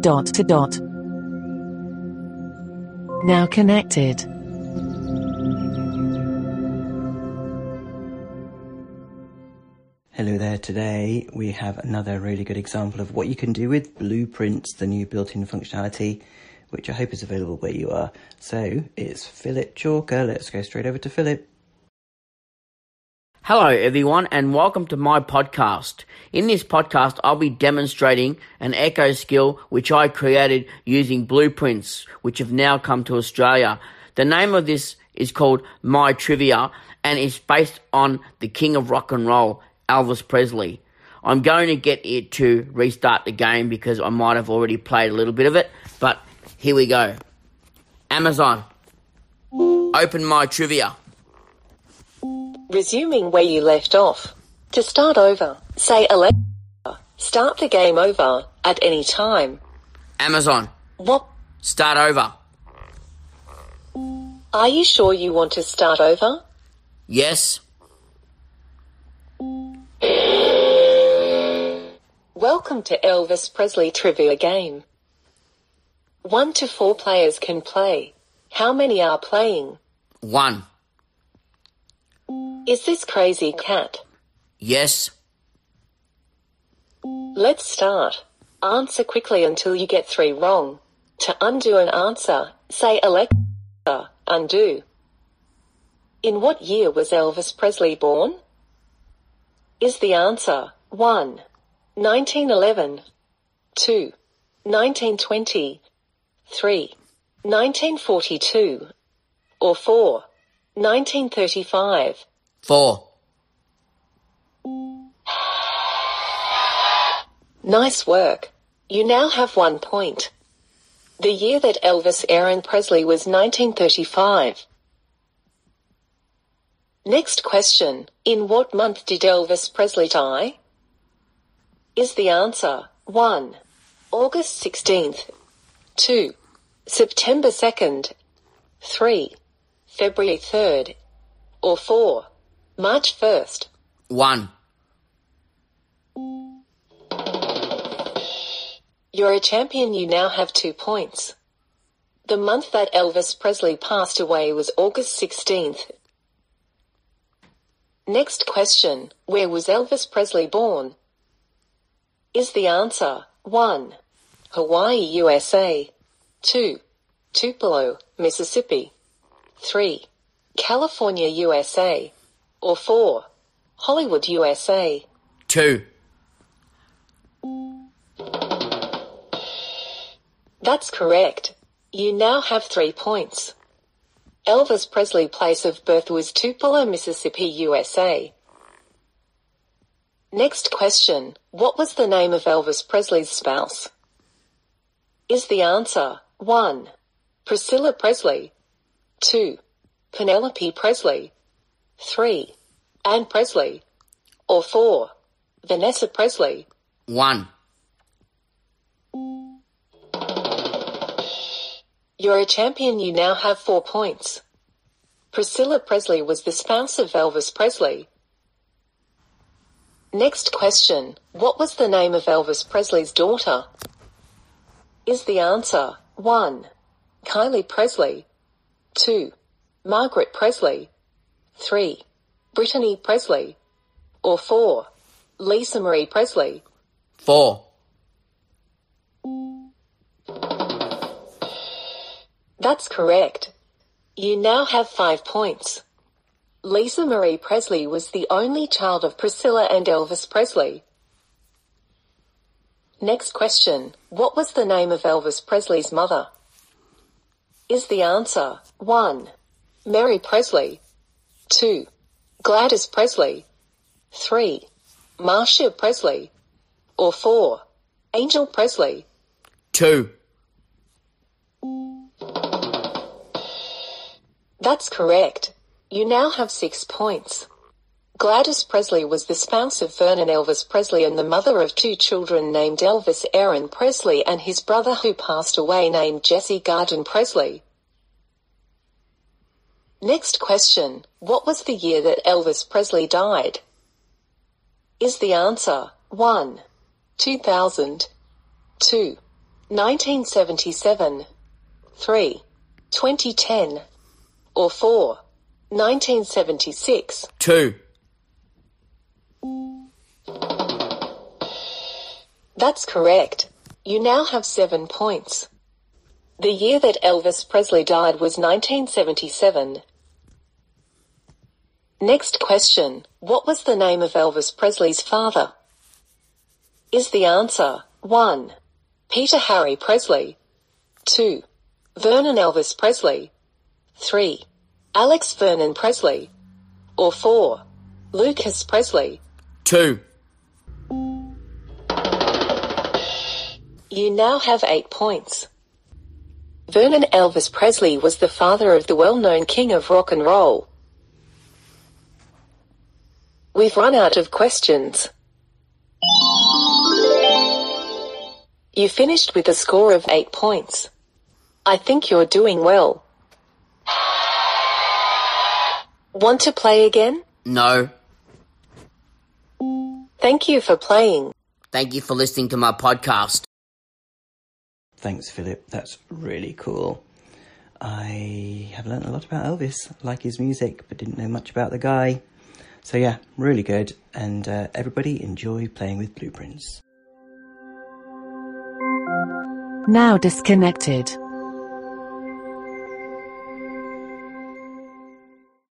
Dot to dot. Now connected. Hello there. Today we have another really good example of what you can do with Blueprints, the new built-in functionality, which I hope is available where you are. So it's Phillip Chalker. Let's go straight over to Phillip. Hello, everyone, and welcome to my podcast. In this podcast, I'll be demonstrating an echo skill which I created using blueprints, which have now come to Australia. The name of this is called My Trivia and is based on the king of rock and roll, Elvis Presley. I'm going to get it to restart the game because I might have already played a little bit of it, but here we go. Amazon, open my trivia. Resuming where you left off. To start over, say Alexa, start the game over at any time. Amazon, What? start over. Are you sure you want to start over? Yes, Welcome to Elvis Presley Trivia Game. One to four players can play. How many are playing? one. Is this crazy cat? Yes, Let's start. Answer quickly until you get three wrong. To undo an answer, say Alexa, undo. In what year was Elvis Presley born? Is the answer 1. 1911 2. 1920 3. 1942 or 4. 1935 four. Nice work. You now have one point. The year that Elvis Aaron Presley was 1935. Next question. In what month did Elvis Presley die? Is the answer 1. August 16th 2. September 2nd 3. February 3rd or 4. March 1st One. You're a champion, you now have two points. The month that Elvis Presley passed away was August 16th. Next question Where was Elvis Presley born? Is the answer 1. Hawaii, USA. 2. Tupelo, Mississippi. 3. California, USA. Or 4. Hollywood, USA. Two. That's correct. You now have three points. Elvis Presley place of birth was Tupelo, Mississippi, USA. Next question. What was the name of Elvis Presley's spouse? Is the answer 1. Priscilla Presley 2. Penelope Presley 3. Anne Presley or 4. Vanessa Presley One. You're a champion, you now have four points. Priscilla Presley was the spouse of Elvis Presley. Next question. What was the name of Elvis Presley's daughter? Is the answer 1. Kylie Presley 2. Margaret Presley 3. Brittany Presley or 4. Lisa Marie Presley Four. That's correct. You now have five points. Lisa Marie Presley was the only child of Priscilla and Elvis Presley. Next question. What was the name of Elvis Presley's mother? Is the answer 1. Mary Presley 2. Gladys Presley 3. Marcia Presley or 4. Angel Presley Two. That's correct. You now have six points. Gladys Presley was the spouse of Vernon Elvis Presley and the mother of two children named Elvis Aaron Presley and his brother who passed away named Jesse Garon Presley. Next question. What was the year that Elvis Presley died? Is the answer 1. 2000 2. 1977, 3. 2010, or 4. 1976? 2. That's correct. You now have seven points. The year that Elvis Presley died was 1977. Next question. What was the name of Elvis Presley's father? Is the answer 1. Peter Harry Presley 2. Vernon Elvis Presley 3. Alex Vernon Presley or 4. Lucas Presley 2. You now have 8 points. Vernon Elvis Presley was the father of the well-known king of rock and roll. We've run out of questions. You finished with a score of 8 points. I think you're doing well. Want to play again? No. Thank you for playing. Thank you for listening to my podcast. Thanks, Phillip. That's really cool. I have learned a lot about Elvis, like his music, but didn't know much about the guy. So yeah, really good. And uh, everybody enjoy playing with blueprints. Now disconnected.